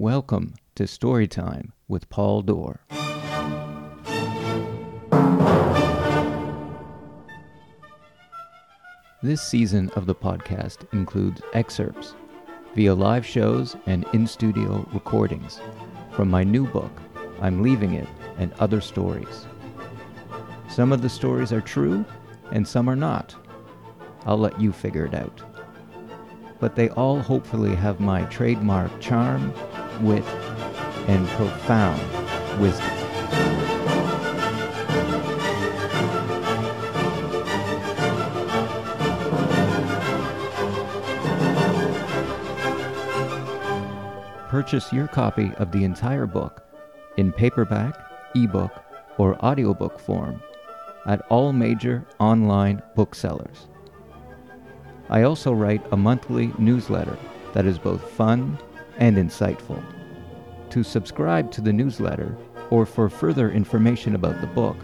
Welcome to Storytime with Paul Dorr. This season of the podcast includes excerpts via live shows and in studio recordings from my new book, I'm Leaving It, and Other Stories. Some of the stories are true, and some are not. I'll let you figure it out. But they all hopefully have my trademark charm, wit, and profound wisdom. Purchase your copy of the entire book in paperback, ebook, or audiobook form at all major online booksellers. I also write a monthly newsletter that is both fun and insightful. To subscribe to the newsletter or for further information about the book,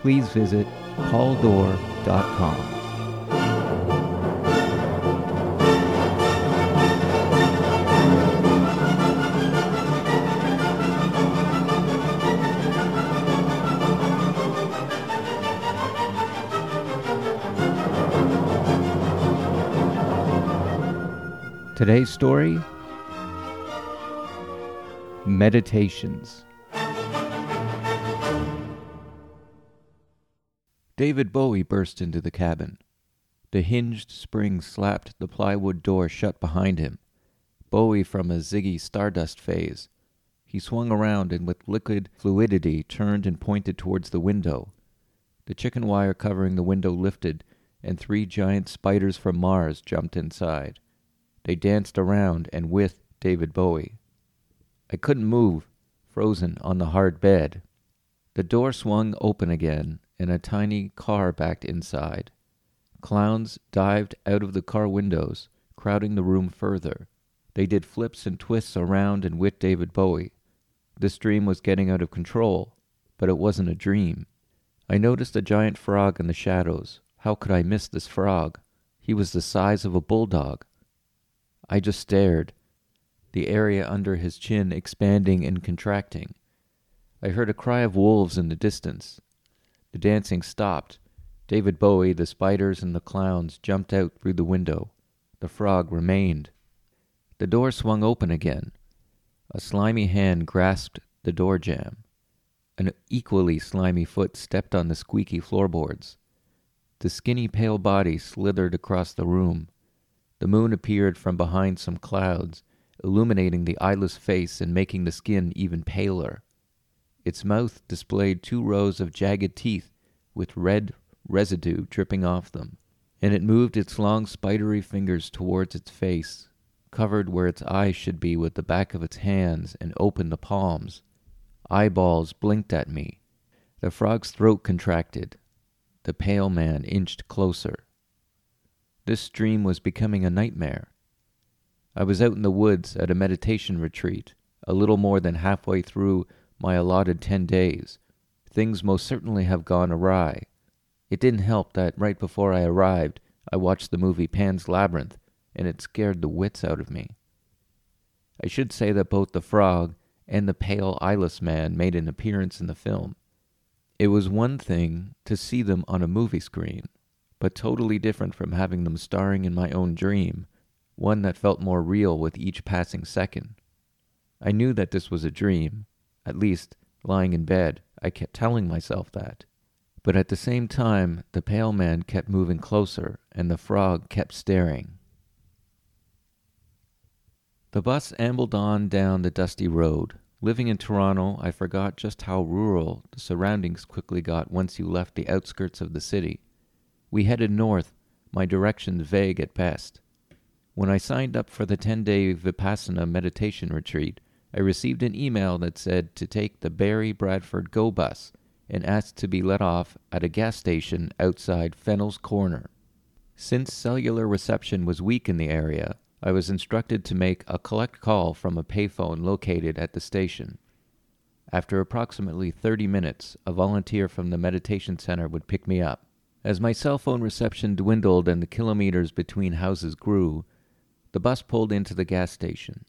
please visit pauldor.com. Today's story Meditations. David Bowie burst into the cabin. The hinged spring slapped the plywood door shut behind him. Bowie from a Ziggy Stardust phase. He swung around and with liquid fluidity turned and pointed towards the window. The chicken wire covering the window lifted, and three giant spiders from Mars jumped inside. They danced around and with David Bowie. I couldn't move, frozen on the hard bed. The door swung open again, and a tiny car backed inside. Clowns dived out of the car windows, crowding the room further. They did flips and twists around and with David Bowie. This dream was getting out of control, but it wasn't a dream. I noticed a giant frog in the shadows. How could I miss this frog? He was the size of a bulldog. I just stared, the area under his chin expanding and contracting. I heard a cry of wolves in the distance. The dancing stopped. David Bowie, the spiders, and the clowns jumped out through the window. The frog remained. The door swung open again. A slimy hand grasped the door jamb. An equally slimy foot stepped on the squeaky floorboards. The skinny pale body slithered across the room. The moon appeared from behind some clouds, illuminating the eyeless face and making the skin even paler. Its mouth displayed two rows of jagged teeth with red residue dripping off them, and it moved its long spidery fingers towards its face, covered where its eyes should be with the back of its hands, and opened the palms. Eyeballs blinked at me. The frog's throat contracted. The pale man inched closer. This dream was becoming a nightmare. I was out in the woods at a meditation retreat, a little more than halfway through my allotted ten days. Things most certainly have gone awry. It didn't help that right before I arrived, I watched the movie Pan's Labyrinth, and it scared the wits out of me. I should say that both the frog and the pale eyeless man made an appearance in the film. It was one thing to see them on a movie screen, but totally different from having them starring in my own dream, one that felt more real with each passing second. I knew that this was a dream, at least, lying in bed, I kept telling myself that. But at the same time, the pale man kept moving closer, and the frog kept staring. The bus ambled on down the dusty road. Living in Toronto, I forgot just how rural the surroundings quickly got once you left the outskirts of the city. We headed north, my directions vague at best. When I signed up for the 10 day Vipassana meditation retreat, I received an email that said to take the Barrie Bradford Go bus and asked to be let off at a gas station outside Fennel's Corner. Since cellular reception was weak in the area, I was instructed to make a collect call from a payphone located at the station. After approximately 30 minutes, a volunteer from the meditation center would pick me up. As my cell phone reception dwindled and the kilometers between houses grew, the bus pulled into the gas station.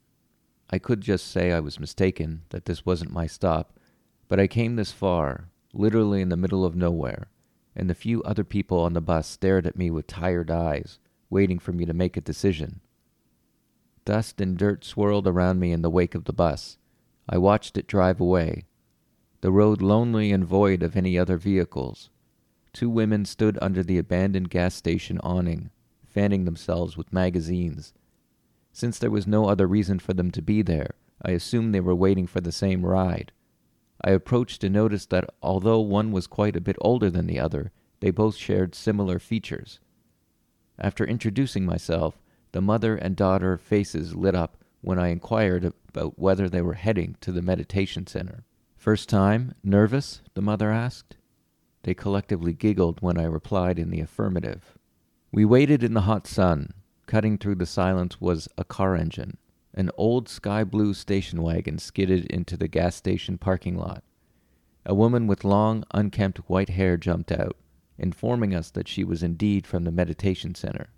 I could just say I was mistaken, that this wasn't my stop, but I came this far, literally in the middle of nowhere, and the few other people on the bus stared at me with tired eyes, waiting for me to make a decision. Dust and dirt swirled around me in the wake of the bus. I watched it drive away. The road lonely and void of any other vehicles. Two women stood under the abandoned gas station awning, fanning themselves with magazines. Since there was no other reason for them to be there, I assumed they were waiting for the same ride. I approached and noticed that although one was quite a bit older than the other, they both shared similar features. After introducing myself, the mother and daughter faces lit up when I inquired about whether they were heading to the meditation center. First time, nervous? the mother asked. They collectively giggled when I replied in the affirmative. We waited in the hot sun. Cutting through the silence was a car engine. An old sky blue station wagon skidded into the gas station parking lot. A woman with long, unkempt white hair jumped out, informing us that she was indeed from the meditation center.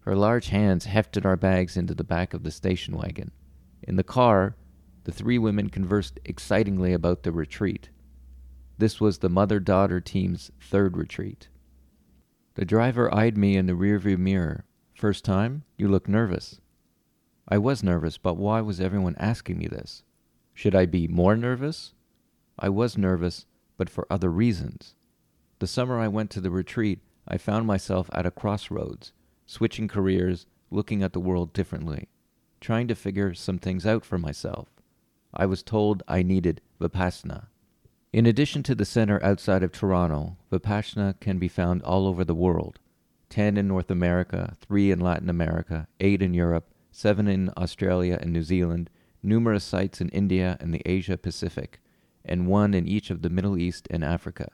Her large hands hefted our bags into the back of the station wagon. In the car, the three women conversed excitingly about the retreat. This was the mother daughter team's third retreat. The driver eyed me in the rearview mirror. First time? You look nervous. I was nervous, but why was everyone asking me this? Should I be more nervous? I was nervous, but for other reasons. The summer I went to the retreat, I found myself at a crossroads, switching careers, looking at the world differently, trying to figure some things out for myself. I was told I needed Vipassana. In addition to the center outside of Toronto, Vipassana can be found all over the world 10 in North America, 3 in Latin America, 8 in Europe, seven in Australia and New Zealand, numerous sites in India and the Asia Pacific, and one in each of the Middle East and Africa.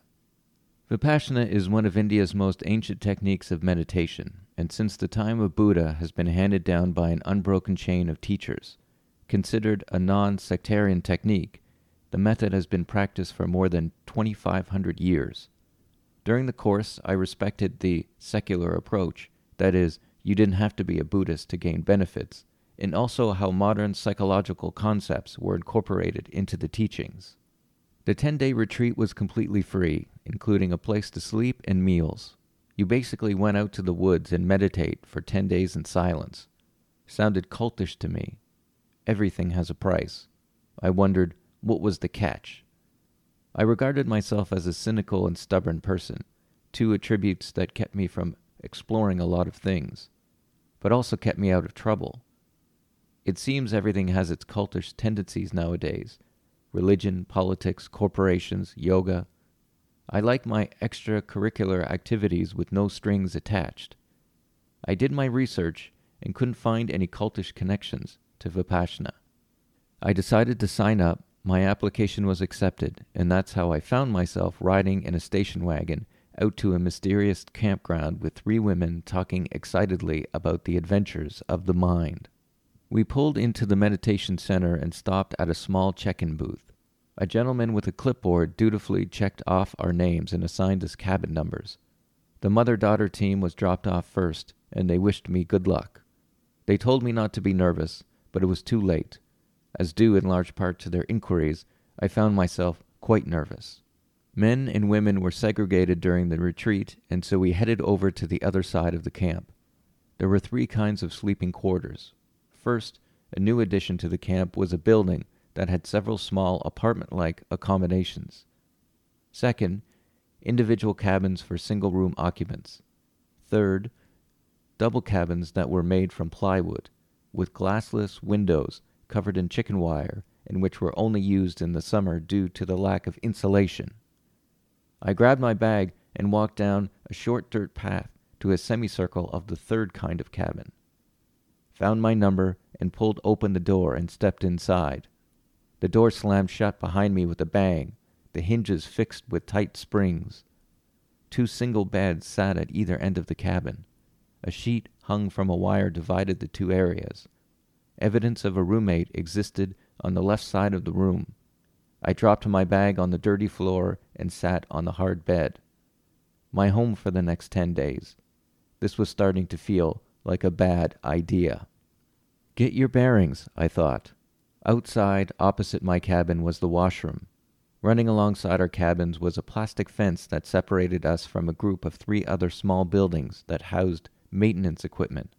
Vipassana is one of India's most ancient techniques of meditation, and since the time of Buddha has been handed down by an unbroken chain of teachers. Considered a non sectarian technique, the method has been practiced for more than 2,500 years. During the course, I respected the secular approach, that is, you didn't have to be a Buddhist to gain benefits, and also how modern psychological concepts were incorporated into the teachings. The 10 day retreat was completely free, including a place to sleep and meals. You basically went out to the woods and meditate for 10 days in silence. Sounded cultish to me. Everything has a price. I wondered, what was the catch? I regarded myself as a cynical and stubborn person, two attributes that kept me from exploring a lot of things, but also kept me out of trouble. It seems everything has its cultish tendencies nowadays religion, politics, corporations, yoga. I like my extracurricular activities with no strings attached. I did my research and couldn't find any cultish connections to Vipassana. I decided to sign up, my application was accepted, and that's how I found myself riding in a station wagon out to a mysterious campground with three women talking excitedly about the adventures of the mind. We pulled into the meditation center and stopped at a small check in booth. A gentleman with a clipboard dutifully checked off our names and assigned us cabin numbers. The mother daughter team was dropped off first, and they wished me good luck. They told me not to be nervous, but it was too late. As due in large part to their inquiries, I found myself quite nervous. Men and women were segregated during the retreat, and so we headed over to the other side of the camp. There were three kinds of sleeping quarters. First, a new addition to the camp was a building that had several small apartment like accommodations. Second, individual cabins for single room occupants. Third, double cabins that were made from plywood, with glassless windows covered in chicken wire and which were only used in the summer due to the lack of insulation. I grabbed my bag and walked down a short dirt path to a semicircle of the third kind of cabin. Found my number and pulled open the door and stepped inside. The door slammed shut behind me with a bang, the hinges fixed with tight springs. Two single beds sat at either end of the cabin. A sheet hung from a wire divided the two areas. Evidence of a roommate existed on the left side of the room, I dropped my bag on the dirty floor and sat on the hard bed. My home for the next ten days. This was starting to feel like a bad idea. Get your bearings, I thought. Outside, opposite my cabin, was the washroom. Running alongside our cabins was a plastic fence that separated us from a group of three other small buildings that housed maintenance equipment.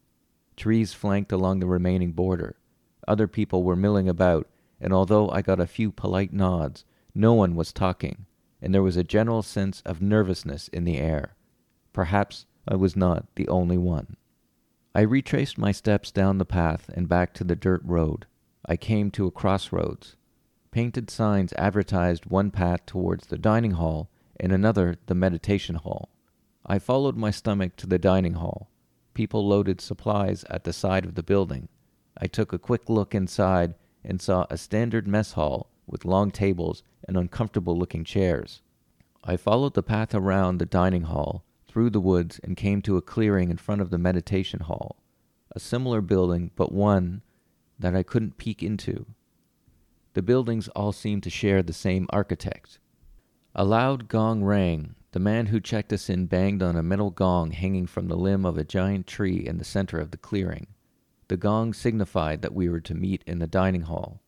Trees flanked along the remaining border. Other people were milling about, and although I got a few polite nods, no one was talking, and there was a general sense of nervousness in the air. Perhaps I was not the only one. I retraced my steps down the path and back to the dirt road. I came to a crossroads. Painted signs advertised one path towards the dining hall and another the meditation hall. I followed my stomach to the dining hall. People loaded supplies at the side of the building. I took a quick look inside and saw a standard mess hall with long tables and uncomfortable looking chairs. I followed the path around the dining hall, through the woods, and came to a clearing in front of the meditation hall. A similar building, but one that I couldn't peek into. The buildings all seemed to share the same architect. A loud gong rang. The man who checked us in banged on a metal gong hanging from the limb of a giant tree in the center of the clearing. The gong signified that we were to meet in the dining hall.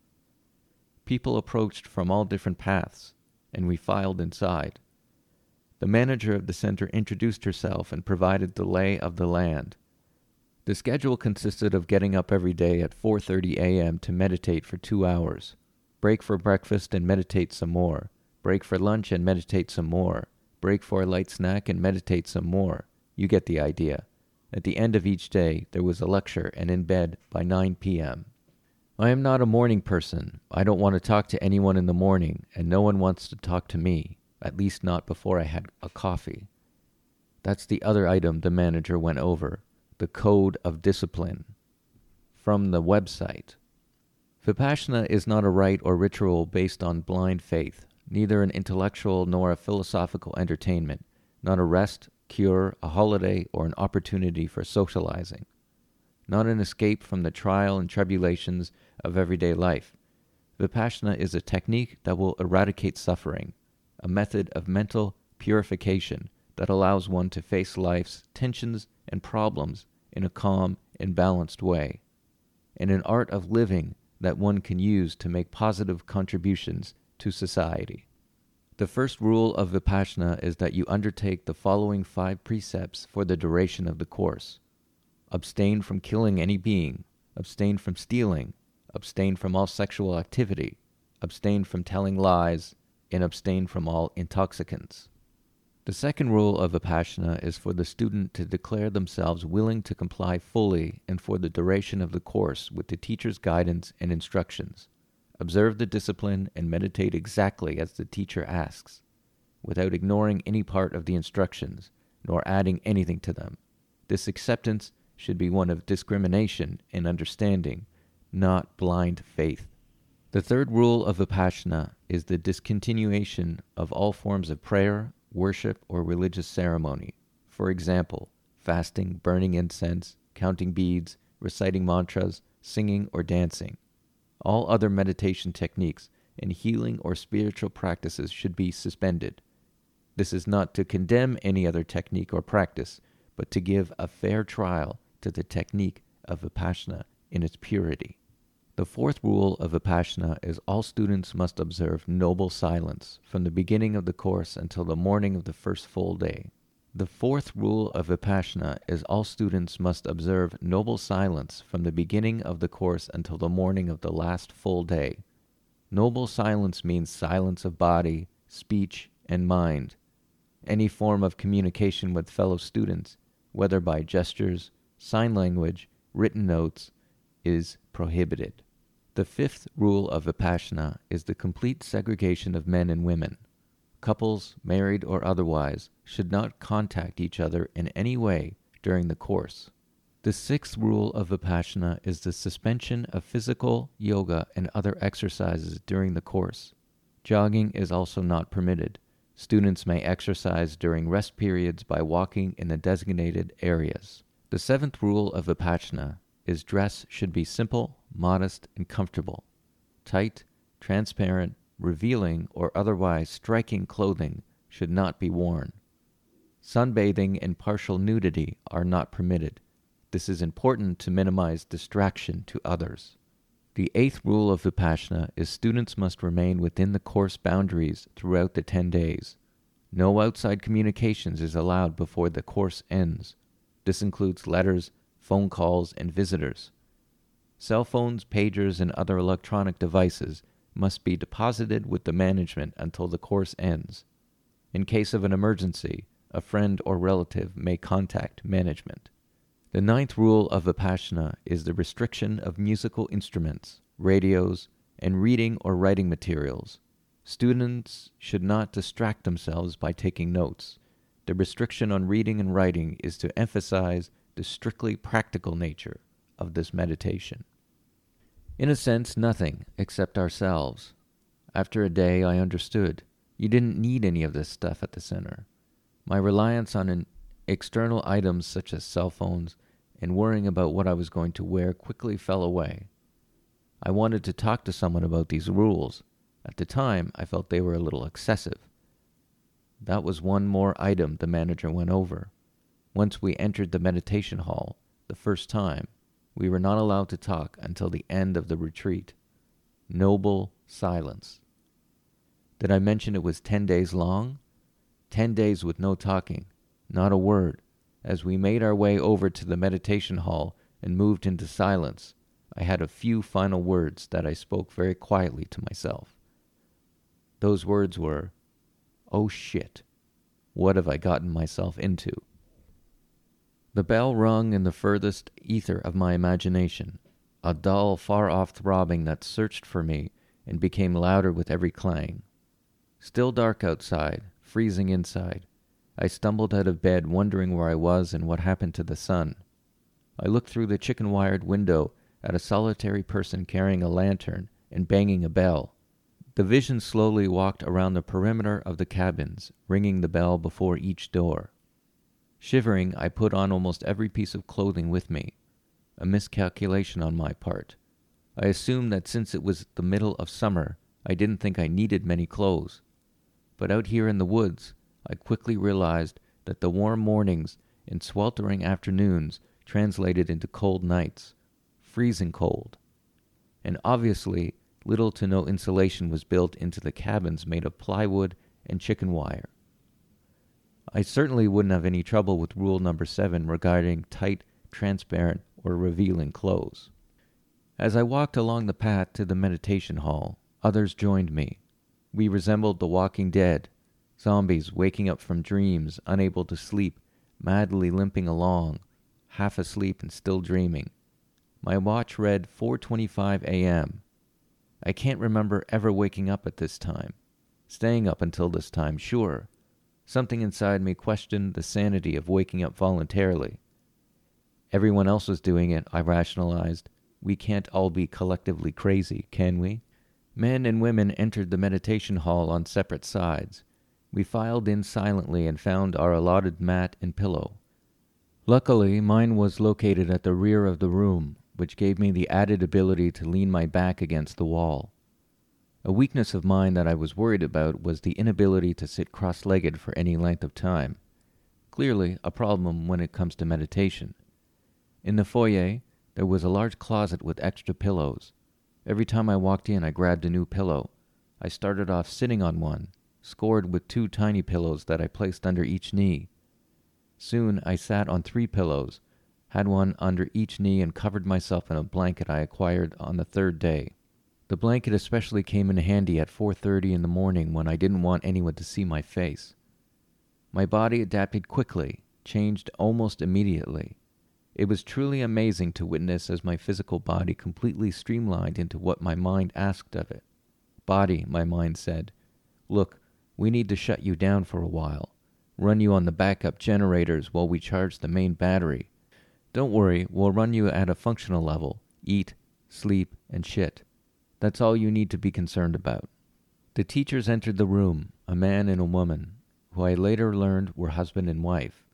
People approached from all different paths, and we filed inside. The manager of the center introduced herself and provided the lay of the land. The schedule consisted of getting up every day at 4:30 a.m. to meditate for 2 hours, break for breakfast and meditate some more, break for lunch and meditate some more, break for a light snack and meditate some more. You get the idea. At the end of each day, there was a lecture and in bed by 9 p.m. I am not a morning person. I don't want to talk to anyone in the morning, and no one wants to talk to me, at least not before I had a coffee. That's the other item the manager went over the code of discipline from the website. Vipassana is not a rite or ritual based on blind faith, neither an intellectual nor a philosophical entertainment, not a rest, cure, a holiday, or an opportunity for socializing, not an escape from the trial and tribulations of everyday life. Vipassana is a technique that will eradicate suffering, a method of mental purification that allows one to face life's tensions and problems in a calm and balanced way, and an art of living that one can use to make positive contributions to society. The first rule of Vipassana is that you undertake the following five precepts for the duration of the course abstain from killing any being, abstain from stealing, abstain from all sexual activity, abstain from telling lies, and abstain from all intoxicants. The second rule of Vipassana is for the student to declare themselves willing to comply fully and for the duration of the course with the teacher's guidance and instructions. Observe the discipline and meditate exactly as the teacher asks, without ignoring any part of the instructions, nor adding anything to them. This acceptance should be one of discrimination and understanding, not blind faith. The third rule of Vipassana is the discontinuation of all forms of prayer, worship, or religious ceremony. For example, fasting, burning incense, counting beads, reciting mantras, singing, or dancing. All other meditation techniques and healing or spiritual practices should be suspended. This is not to condemn any other technique or practice, but to give a fair trial to the technique of Vipassana in its purity. The fourth rule of Vipassana is all students must observe noble silence from the beginning of the course until the morning of the first full day. The fourth rule of Vipassana is all students must observe noble silence from the beginning of the course until the morning of the last full day. Noble silence means silence of body, speech, and mind. Any form of communication with fellow students, whether by gestures, sign language, written notes, is prohibited. The fifth rule of Vipassana is the complete segregation of men and women. Couples, married or otherwise, should not contact each other in any way during the course. The sixth rule of Vipassana is the suspension of physical, yoga, and other exercises during the course. Jogging is also not permitted. Students may exercise during rest periods by walking in the designated areas. The seventh rule of Vipassana is dress should be simple, modest, and comfortable. Tight, transparent, revealing, or otherwise striking clothing should not be worn. Sunbathing and partial nudity are not permitted. This is important to minimize distraction to others. The eighth rule of Vipassana is students must remain within the course boundaries throughout the 10 days. No outside communications is allowed before the course ends. This includes letters, phone calls, and visitors. Cell phones, pagers, and other electronic devices must be deposited with the management until the course ends. In case of an emergency, a friend or relative may contact management. The ninth rule of Vipassana is the restriction of musical instruments, radios, and reading or writing materials. Students should not distract themselves by taking notes. The restriction on reading and writing is to emphasize the strictly practical nature of this meditation. In a sense, nothing except ourselves. After a day, I understood. You didn't need any of this stuff at the center. My reliance on external items such as cell phones and worrying about what I was going to wear quickly fell away. I wanted to talk to someone about these rules. At the time, I felt they were a little excessive. That was one more item the manager went over. Once we entered the meditation hall, the first time, we were not allowed to talk until the end of the retreat. Noble silence. Did I mention it was ten days long? Ten days with no talking, not a word, as we made our way over to the meditation hall and moved into silence, I had a few final words that I spoke very quietly to myself. Those words were, Oh shit, what have I gotten myself into? The bell rung in the furthest ether of my imagination, a dull, far off throbbing that searched for me and became louder with every clang. Still dark outside, freezing inside, I stumbled out of bed wondering where I was and what happened to the sun. I looked through the chicken wired window at a solitary person carrying a lantern and banging a bell. The vision slowly walked around the perimeter of the cabins, ringing the bell before each door. Shivering, I put on almost every piece of clothing with me, a miscalculation on my part. I assumed that since it was the middle of summer, I didn't think I needed many clothes. But out here in the woods, I quickly realized that the warm mornings and sweltering afternoons translated into cold nights, freezing cold. And obviously, little to no insulation was built into the cabins made of plywood and chicken wire. I certainly wouldn't have any trouble with rule number seven regarding tight, transparent, or revealing clothes. As I walked along the path to the meditation hall, others joined me. We resembled the walking dead, Zombies waking up from dreams, unable to sleep, madly limping along, half asleep and still dreaming. My watch read 4:25 a.m. I can't remember ever waking up at this time. Staying up until this time, sure. Something inside me questioned the sanity of waking up voluntarily. Everyone else was doing it, I rationalized. We can't all be collectively crazy, can we? Men and women entered the meditation hall on separate sides. We filed in silently and found our allotted mat and pillow. Luckily, mine was located at the rear of the room, which gave me the added ability to lean my back against the wall. A weakness of mine that I was worried about was the inability to sit cross legged for any length of time. Clearly, a problem when it comes to meditation. In the foyer, there was a large closet with extra pillows. Every time I walked in, I grabbed a new pillow. I started off sitting on one, scored with two tiny pillows that I placed under each knee. Soon I sat on three pillows, had one under each knee, and covered myself in a blanket I acquired on the third day. The blanket especially came in handy at 4:30 in the morning when I didn't want anyone to see my face. My body adapted quickly, changed almost immediately. It was truly amazing to witness as my physical body completely streamlined into what my mind asked of it. Body, my mind said, look, we need to shut you down for a while, run you on the backup generators while we charge the main battery. Don't worry, we'll run you at a functional level eat, sleep, and shit. That's all you need to be concerned about. The teachers entered the room, a man and a woman, who I later learned were husband and wife.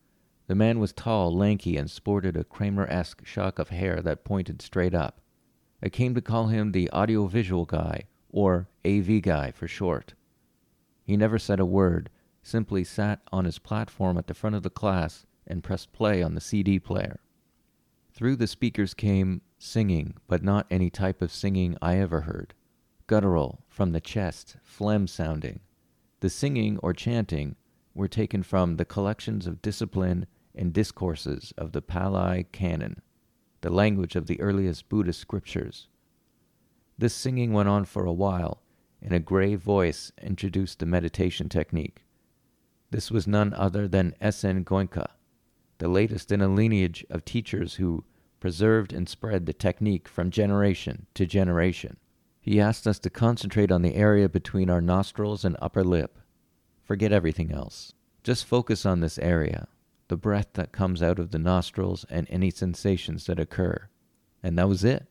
The man was tall, lanky, and sported a Kramer esque shock of hair that pointed straight up. I came to call him the audiovisual guy, or AV guy for short. He never said a word, simply sat on his platform at the front of the class and pressed play on the CD player. Through the speakers came singing, but not any type of singing I ever heard. Guttural, from the chest, phlegm sounding. The singing or chanting were taken from the collections of discipline and discourses of the Pali Canon, the language of the earliest Buddhist scriptures. This singing went on for a while, and a grave voice introduced the meditation technique. This was none other than S.N. Goenka, the latest in a lineage of teachers who preserved and spread the technique from generation to generation. He asked us to concentrate on the area between our nostrils and upper lip. Forget everything else. Just focus on this area, the breath that comes out of the nostrils and any sensations that occur. And that was it.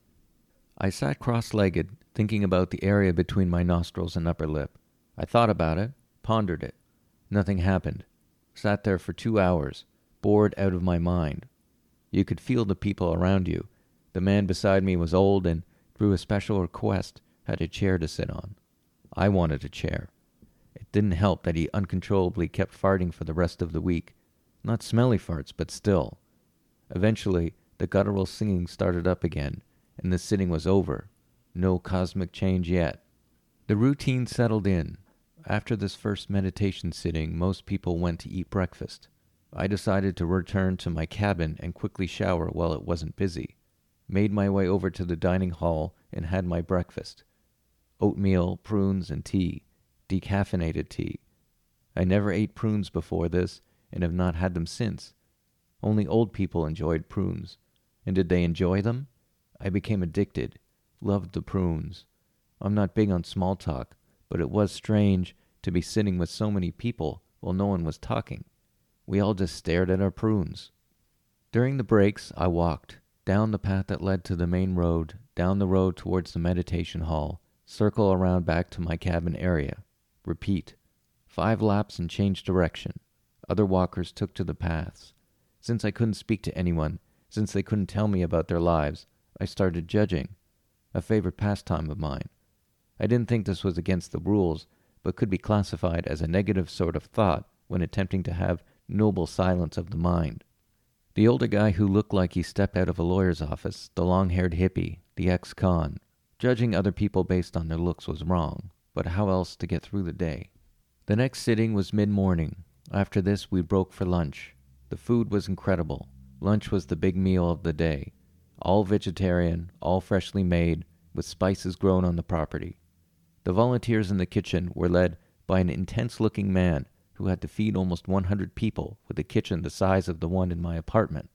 I sat cross legged, thinking about the area between my nostrils and upper lip. I thought about it, pondered it. Nothing happened. Sat there for two hours, bored out of my mind. You could feel the people around you. The man beside me was old and, through a special request, had a chair to sit on. I wanted a chair. It didn't help that he uncontrollably kept farting for the rest of the week. Not smelly farts, but still. Eventually, the guttural singing started up again, and the sitting was over. No cosmic change yet. The routine settled in. After this first meditation sitting, most people went to eat breakfast. I decided to return to my cabin and quickly shower while it wasn't busy. Made my way over to the dining hall and had my breakfast oatmeal, prunes, and tea, decaffeinated tea. I never ate prunes before this and have not had them since. Only old people enjoyed prunes. And did they enjoy them? I became addicted, loved the prunes. I'm not big on small talk, but it was strange to be sitting with so many people while no one was talking. We all just stared at our prunes. During the breaks, I walked down the path that led to the main road, down the road towards the meditation hall, circle around back to my cabin area. Repeat. Five laps and change direction. Other walkers took to the paths. Since I couldn't speak to anyone, since they couldn't tell me about their lives, I started judging. A favorite pastime of mine. I didn't think this was against the rules, but could be classified as a negative sort of thought when attempting to have noble silence of the mind. The older guy who looked like he stepped out of a lawyer's office, the long haired hippie, the ex con. Judging other people based on their looks was wrong, but how else to get through the day? The next sitting was mid morning. After this, we broke for lunch. The food was incredible. Lunch was the big meal of the day. All vegetarian, all freshly made, with spices grown on the property. The volunteers in the kitchen were led by an intense looking man who had to feed almost 100 people with a kitchen the size of the one in my apartment.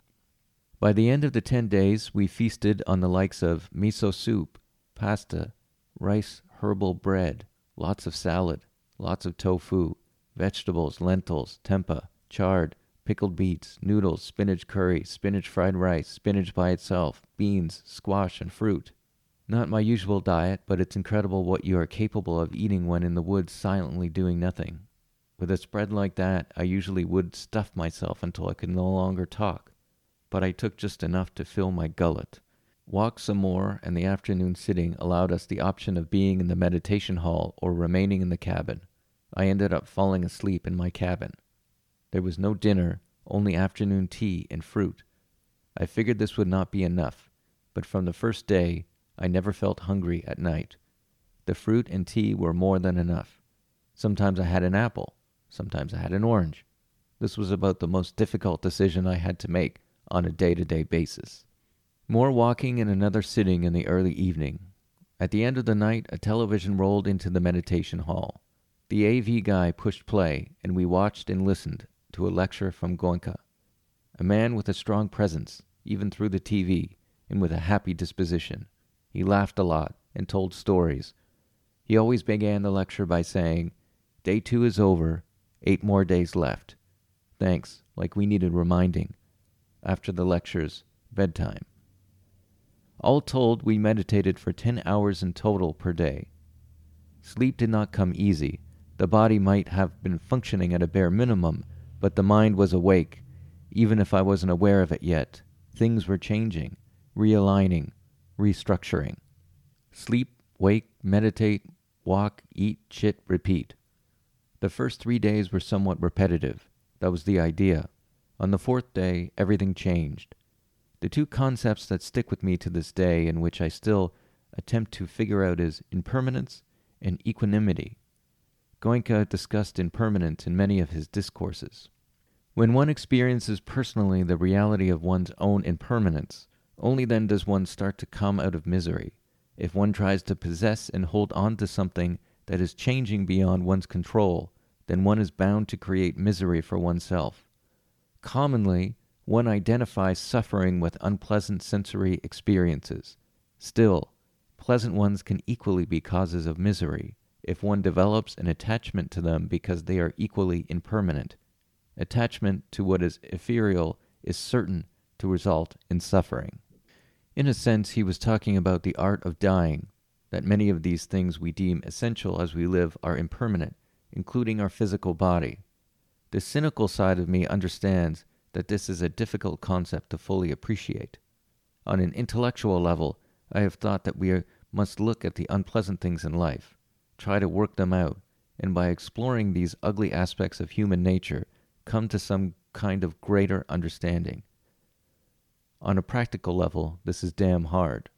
By the end of the 10 days, we feasted on the likes of miso soup, pasta, rice, herbal bread, lots of salad, lots of tofu, vegetables, lentils, tempeh, chard, pickled beets, noodles, spinach curry, spinach fried rice, spinach by itself, beans, squash, and fruit. Not my usual diet, but it's incredible what you are capable of eating when in the woods silently doing nothing. With a spread like that, I usually would stuff myself until I could no longer talk, but I took just enough to fill my gullet. Walked some more, and the afternoon sitting allowed us the option of being in the meditation hall or remaining in the cabin. I ended up falling asleep in my cabin. There was no dinner, only afternoon tea and fruit. I figured this would not be enough, but from the first day I never felt hungry at night. The fruit and tea were more than enough. Sometimes I had an apple, Sometimes I had an orange. This was about the most difficult decision I had to make on a day to day basis. More walking and another sitting in the early evening. At the end of the night, a television rolled into the meditation hall. The AV guy pushed play, and we watched and listened to a lecture from Goenka, a man with a strong presence, even through the TV, and with a happy disposition. He laughed a lot and told stories. He always began the lecture by saying, Day two is over, Eight more days left. Thanks, like we needed reminding. After the lectures, bedtime. All told, we meditated for 10 hours in total per day. Sleep did not come easy. The body might have been functioning at a bare minimum, but the mind was awake, even if I wasn't aware of it yet. Things were changing, realigning, restructuring. Sleep, wake, meditate, walk, eat, chit, repeat. The first three days were somewhat repetitive. That was the idea. On the fourth day, everything changed. The two concepts that stick with me to this day and which I still attempt to figure out is impermanence and equanimity. Goenka discussed impermanence in many of his discourses. When one experiences personally the reality of one's own impermanence, only then does one start to come out of misery. If one tries to possess and hold on to something that is changing beyond one's control, then one is bound to create misery for oneself. Commonly, one identifies suffering with unpleasant sensory experiences. Still, pleasant ones can equally be causes of misery if one develops an attachment to them because they are equally impermanent. Attachment to what is ethereal is certain to result in suffering. In a sense, he was talking about the art of dying, that many of these things we deem essential as we live are impermanent, including our physical body. The cynical side of me understands that this is a difficult concept to fully appreciate. On an intellectual level, I have thought that we must look at the unpleasant things in life, try to work them out, and by exploring these ugly aspects of human nature, come to some kind of greater understanding. On a practical level, this is damn hard.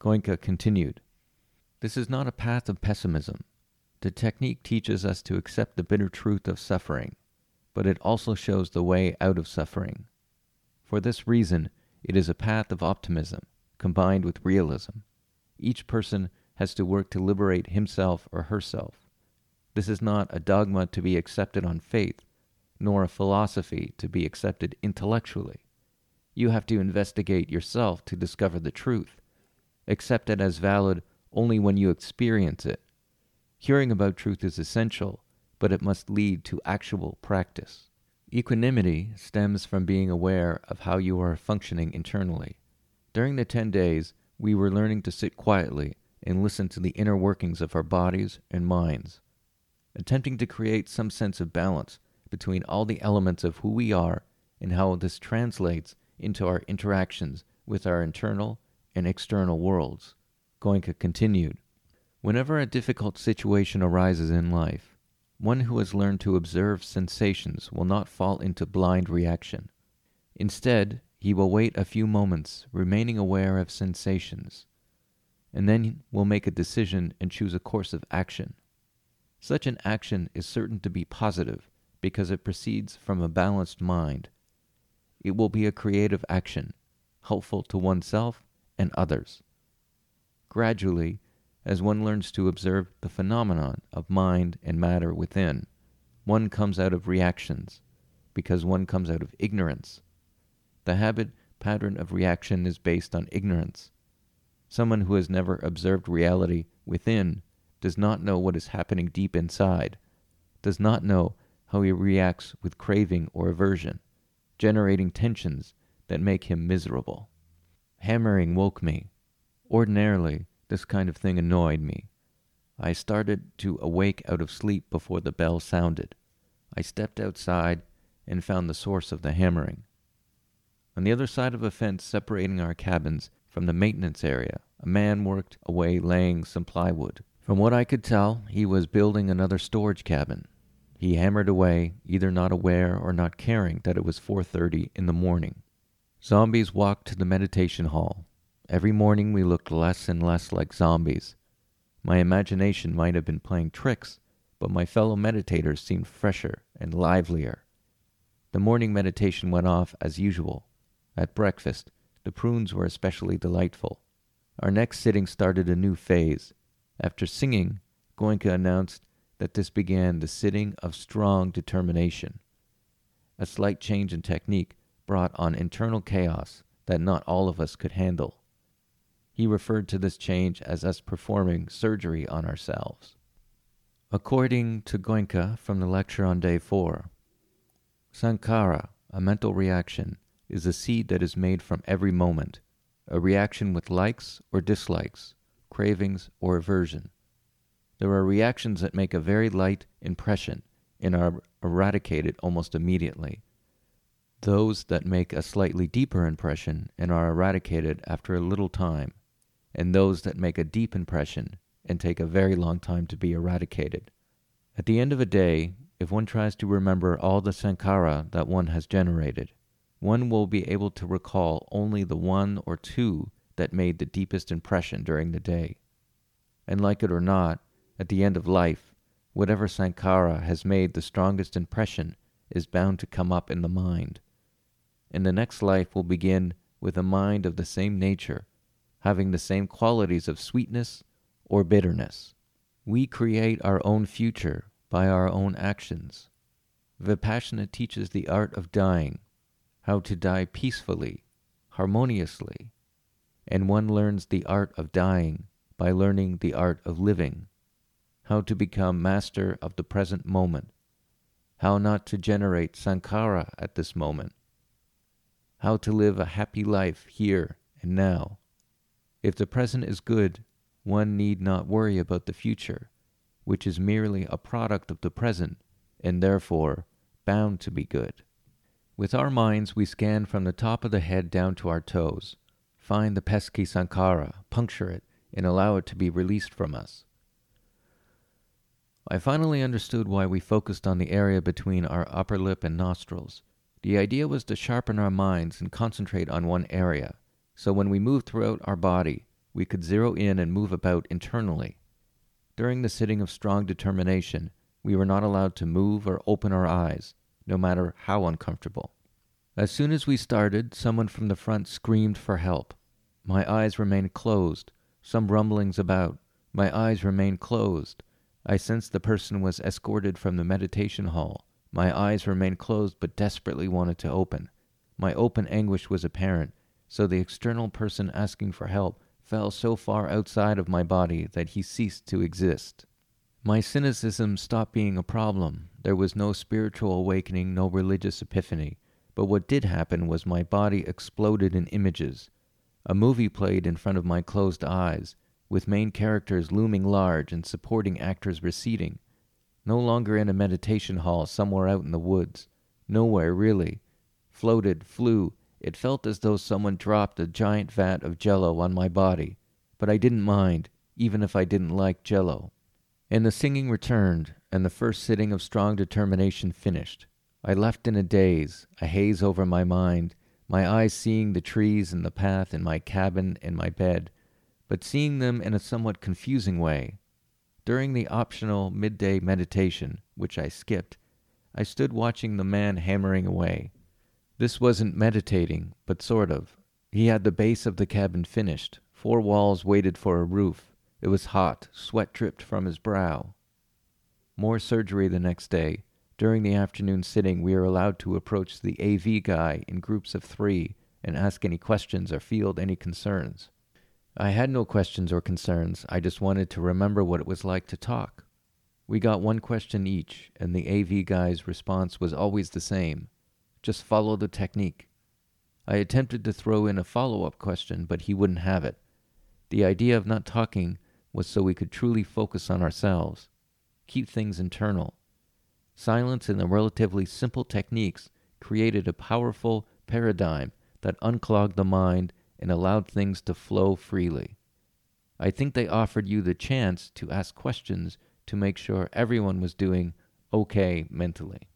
Goenka continued This is not a path of pessimism. The technique teaches us to accept the bitter truth of suffering, but it also shows the way out of suffering. For this reason, it is a path of optimism combined with realism. Each person has to work to liberate himself or herself. This is not a dogma to be accepted on faith, nor a philosophy to be accepted intellectually. You have to investigate yourself to discover the truth. Accept it as valid only when you experience it. Hearing about truth is essential, but it must lead to actual practice. Equanimity stems from being aware of how you are functioning internally. During the 10 days, we were learning to sit quietly and listen to the inner workings of our bodies and minds, attempting to create some sense of balance between all the elements of who we are and how this translates into our interactions with our internal and external worlds. Goenka continued Whenever a difficult situation arises in life, one who has learned to observe sensations will not fall into blind reaction. Instead, he will wait a few moments, remaining aware of sensations, and then will make a decision and choose a course of action. Such an action is certain to be positive because it proceeds from a balanced mind it will be a creative action, helpful to oneself and others. Gradually, as one learns to observe the phenomenon of mind and matter within, one comes out of reactions, because one comes out of ignorance. The habit pattern of reaction is based on ignorance. Someone who has never observed reality within does not know what is happening deep inside, does not know how he reacts with craving or aversion generating tensions that make him miserable. Hammering woke me. Ordinarily, this kind of thing annoyed me. I started to awake out of sleep before the bell sounded. I stepped outside and found the source of the hammering. On the other side of a fence separating our cabins from the maintenance area, a man worked away laying some plywood. From what I could tell, he was building another storage cabin. He hammered away, either not aware or not caring that it was 4:30 in the morning. Zombies walked to the meditation hall. Every morning we looked less and less like zombies. My imagination might have been playing tricks, but my fellow meditators seemed fresher and livelier. The morning meditation went off as usual. At breakfast, the prunes were especially delightful. Our next sitting started a new phase. After singing, Goenka announced that this began the sitting of strong determination. A slight change in technique brought on internal chaos that not all of us could handle. He referred to this change as us performing surgery on ourselves. According to Goenka from the lecture on day four, Sankhara, a mental reaction, is a seed that is made from every moment, a reaction with likes or dislikes, cravings or aversion. There are reactions that make a very light impression and are eradicated almost immediately. Those that make a slightly deeper impression and are eradicated after a little time, and those that make a deep impression and take a very long time to be eradicated. At the end of a day, if one tries to remember all the sankhara that one has generated, one will be able to recall only the one or two that made the deepest impression during the day. And like it or not, at the end of life, whatever sankhara has made the strongest impression is bound to come up in the mind. And the next life will begin with a mind of the same nature, having the same qualities of sweetness or bitterness. We create our own future by our own actions. Vipassana teaches the art of dying, how to die peacefully, harmoniously, and one learns the art of dying by learning the art of living, how to become master of the present moment, how not to generate sankhara at this moment, how to live a happy life here and now. If the present is good, one need not worry about the future, which is merely a product of the present and therefore bound to be good. With our minds, we scan from the top of the head down to our toes, find the pesky sankhara, puncture it, and allow it to be released from us. I finally understood why we focused on the area between our upper lip and nostrils. The idea was to sharpen our minds and concentrate on one area, so when we moved throughout our body, we could zero in and move about internally. During the sitting of strong determination, we were not allowed to move or open our eyes, no matter how uncomfortable. As soon as we started, someone from the front screamed for help. My eyes remained closed, some rumblings about. My eyes remained closed. I sensed the person was escorted from the meditation hall. My eyes remained closed but desperately wanted to open. My open anguish was apparent, so the external person asking for help fell so far outside of my body that he ceased to exist. My cynicism stopped being a problem. There was no spiritual awakening, no religious epiphany. But what did happen was my body exploded in images. A movie played in front of my closed eyes, with main characters looming large and supporting actors receding. No longer in a meditation hall somewhere out in the woods. Nowhere, really. Floated, flew, it felt as though someone dropped a giant vat of jello on my body, but I didn't mind, even if I didn't like jello. And the singing returned, and the first sitting of strong determination finished. I left in a daze, a haze over my mind, my eyes seeing the trees and the path and my cabin and my bed, but seeing them in a somewhat confusing way. During the optional midday meditation, which I skipped, I stood watching the man hammering away. This wasn't meditating, but sort of. He had the base of the cabin finished. Four walls waited for a roof. It was hot. Sweat dripped from his brow. More surgery the next day. During the afternoon sitting, we are allowed to approach the AV guy in groups of three and ask any questions or field any concerns. I had no questions or concerns. I just wanted to remember what it was like to talk. We got one question each, and the AV guy's response was always the same just follow the technique. I attempted to throw in a follow up question, but he wouldn't have it. The idea of not talking was so we could truly focus on ourselves, keep things internal. Silence and the relatively simple techniques created a powerful paradigm that unclogged the mind and allowed things to flow freely. I think they offered you the chance to ask questions to make sure everyone was doing okay mentally.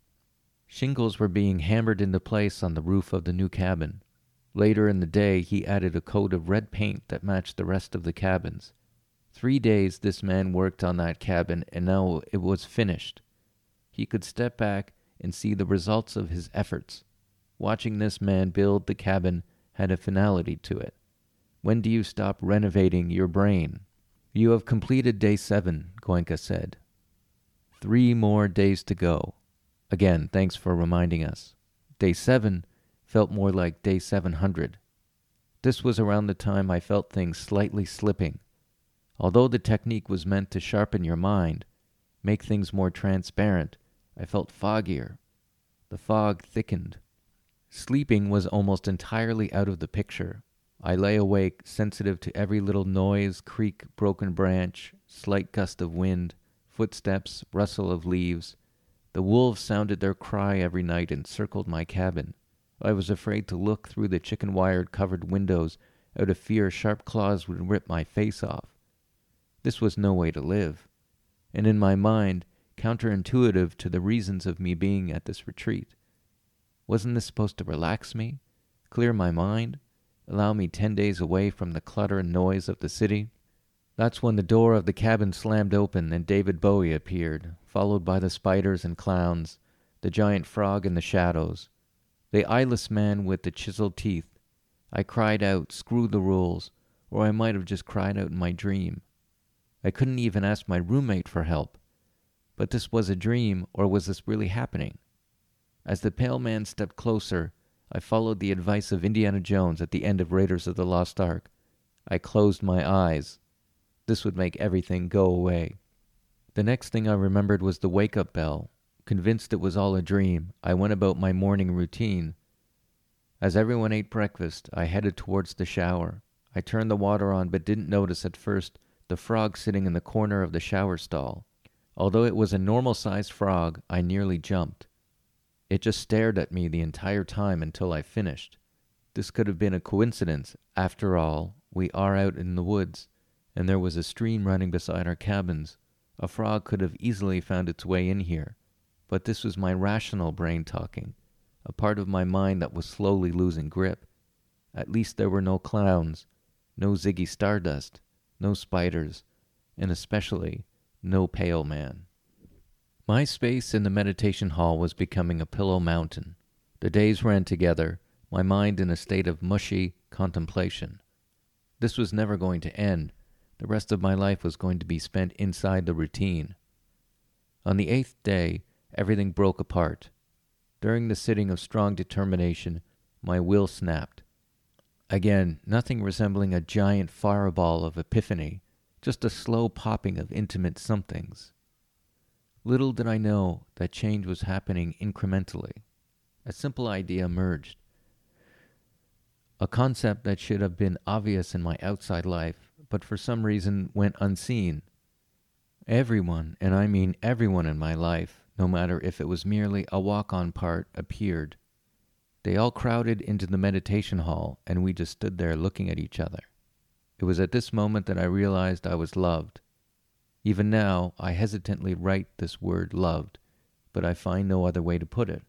Shingles were being hammered into place on the roof of the new cabin. Later in the day, he added a coat of red paint that matched the rest of the cabins. Three days this man worked on that cabin, and now it was finished. He could step back and see the results of his efforts. Watching this man build the cabin had a finality to it. When do you stop renovating your brain? You have completed day seven, Goenka said. Three more days to go. Again, thanks for reminding us. Day 7 felt more like day 700. This was around the time I felt things slightly slipping. Although the technique was meant to sharpen your mind, make things more transparent, I felt foggier. The fog thickened. Sleeping was almost entirely out of the picture. I lay awake, sensitive to every little noise, creak, broken branch, slight gust of wind, footsteps, rustle of leaves, the wolves sounded their cry every night and circled my cabin. I was afraid to look through the chicken wired covered windows out of fear sharp claws would rip my face off. This was no way to live, and in my mind, counterintuitive to the reasons of me being at this retreat. Wasn't this supposed to relax me, clear my mind, allow me ten days away from the clutter and noise of the city? That's when the door of the cabin slammed open and David Bowie appeared, followed by the spiders and clowns, the giant frog in the shadows, the eyeless man with the chiseled teeth. I cried out, screw the rules, or I might have just cried out in my dream. I couldn't even ask my roommate for help. But this was a dream, or was this really happening? As the pale man stepped closer, I followed the advice of Indiana Jones at the end of Raiders of the Lost Ark. I closed my eyes. This would make everything go away. The next thing I remembered was the wake up bell. Convinced it was all a dream, I went about my morning routine. As everyone ate breakfast, I headed towards the shower. I turned the water on but didn't notice at first the frog sitting in the corner of the shower stall. Although it was a normal sized frog, I nearly jumped. It just stared at me the entire time until I finished. This could have been a coincidence. After all, we are out in the woods and there was a stream running beside our cabins. A frog could have easily found its way in here. But this was my rational brain talking, a part of my mind that was slowly losing grip. At least there were no clowns, no Ziggy Stardust, no spiders, and especially no Pale Man. My space in the meditation hall was becoming a pillow mountain. The days ran together, my mind in a state of mushy contemplation. This was never going to end, the rest of my life was going to be spent inside the routine. On the eighth day, everything broke apart. During the sitting of strong determination, my will snapped. Again, nothing resembling a giant fireball of epiphany, just a slow popping of intimate somethings. Little did I know that change was happening incrementally. A simple idea emerged. A concept that should have been obvious in my outside life but for some reason went unseen. Everyone, and I mean everyone in my life, no matter if it was merely a walk on part, appeared. They all crowded into the meditation hall, and we just stood there looking at each other. It was at this moment that I realized I was loved. Even now, I hesitantly write this word loved, but I find no other way to put it.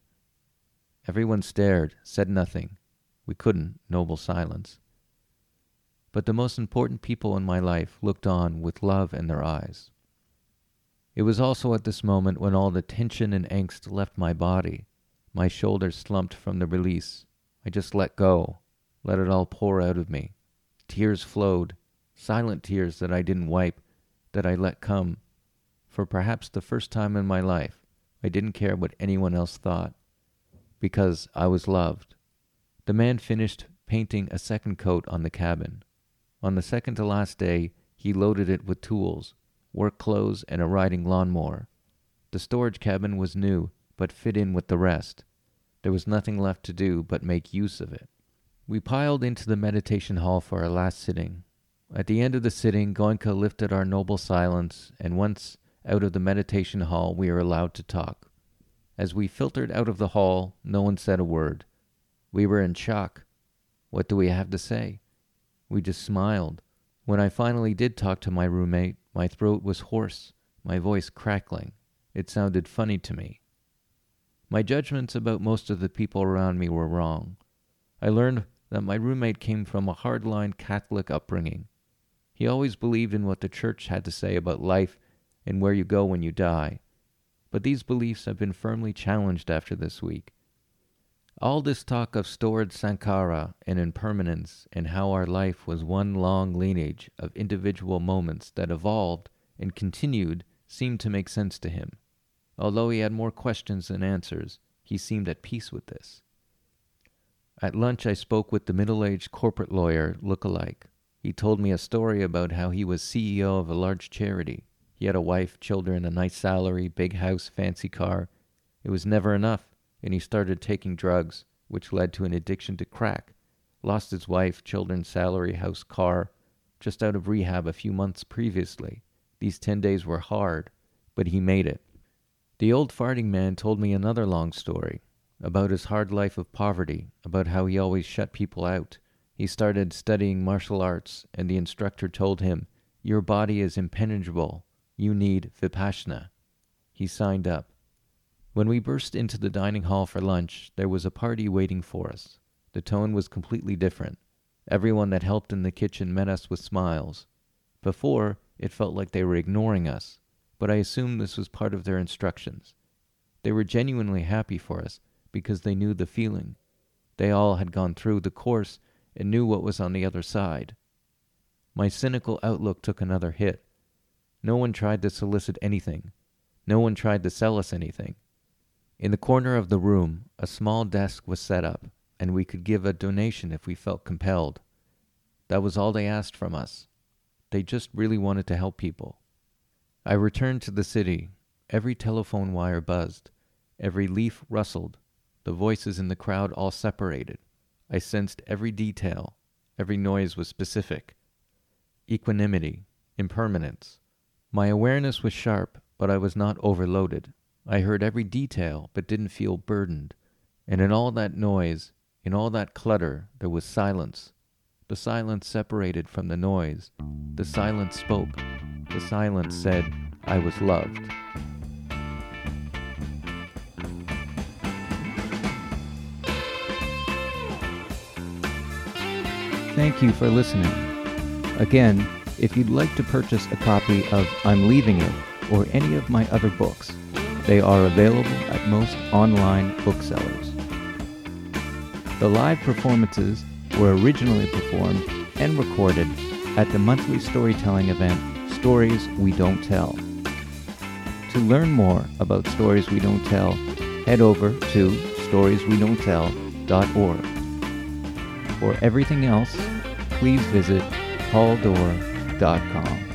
Everyone stared, said nothing. We couldn't, noble silence but the most important people in my life looked on with love in their eyes. It was also at this moment when all the tension and angst left my body. My shoulders slumped from the release. I just let go, let it all pour out of me. Tears flowed, silent tears that I didn't wipe, that I let come. For perhaps the first time in my life, I didn't care what anyone else thought, because I was loved. The man finished painting a second coat on the cabin. On the second to last day, he loaded it with tools, work clothes, and a riding lawnmower. The storage cabin was new, but fit in with the rest. There was nothing left to do but make use of it. We piled into the meditation hall for our last sitting. At the end of the sitting, Goenka lifted our noble silence, and once out of the meditation hall, we were allowed to talk. As we filtered out of the hall, no one said a word. We were in shock. What do we have to say? We just smiled. When I finally did talk to my roommate, my throat was hoarse, my voice crackling. It sounded funny to me. My judgments about most of the people around me were wrong. I learned that my roommate came from a hardline Catholic upbringing. He always believed in what the church had to say about life and where you go when you die. But these beliefs have been firmly challenged after this week. All this talk of stored sankhara and impermanence and how our life was one long lineage of individual moments that evolved and continued seemed to make sense to him. Although he had more questions than answers, he seemed at peace with this. At lunch, I spoke with the middle aged corporate lawyer look-alike. He told me a story about how he was CEO of a large charity. He had a wife, children, a nice salary, big house, fancy car. It was never enough and he started taking drugs, which led to an addiction to crack. Lost his wife, children, salary, house, car, just out of rehab a few months previously. These ten days were hard, but he made it. The old farting man told me another long story about his hard life of poverty, about how he always shut people out. He started studying martial arts, and the instructor told him, Your body is impenetrable. You need Vipassana. He signed up. When we burst into the dining hall for lunch, there was a party waiting for us. The tone was completely different. Everyone that helped in the kitchen met us with smiles. Before, it felt like they were ignoring us, but I assumed this was part of their instructions. They were genuinely happy for us because they knew the feeling. They all had gone through the course and knew what was on the other side. My cynical outlook took another hit. No one tried to solicit anything. No one tried to sell us anything. In the corner of the room, a small desk was set up, and we could give a donation if we felt compelled. That was all they asked from us. They just really wanted to help people. I returned to the city. Every telephone wire buzzed. Every leaf rustled. The voices in the crowd all separated. I sensed every detail. Every noise was specific. Equanimity, impermanence. My awareness was sharp, but I was not overloaded. I heard every detail, but didn't feel burdened. And in all that noise, in all that clutter, there was silence. The silence separated from the noise. The silence spoke. The silence said, I was loved. Thank you for listening. Again, if you'd like to purchase a copy of I'm Leaving It or any of my other books, they are available at most online booksellers. The live performances were originally performed and recorded at the monthly storytelling event Stories We Don't Tell. To learn more about Stories We Don't Tell, head over to storieswedon'ttell.org. For everything else, please visit pauldor.com.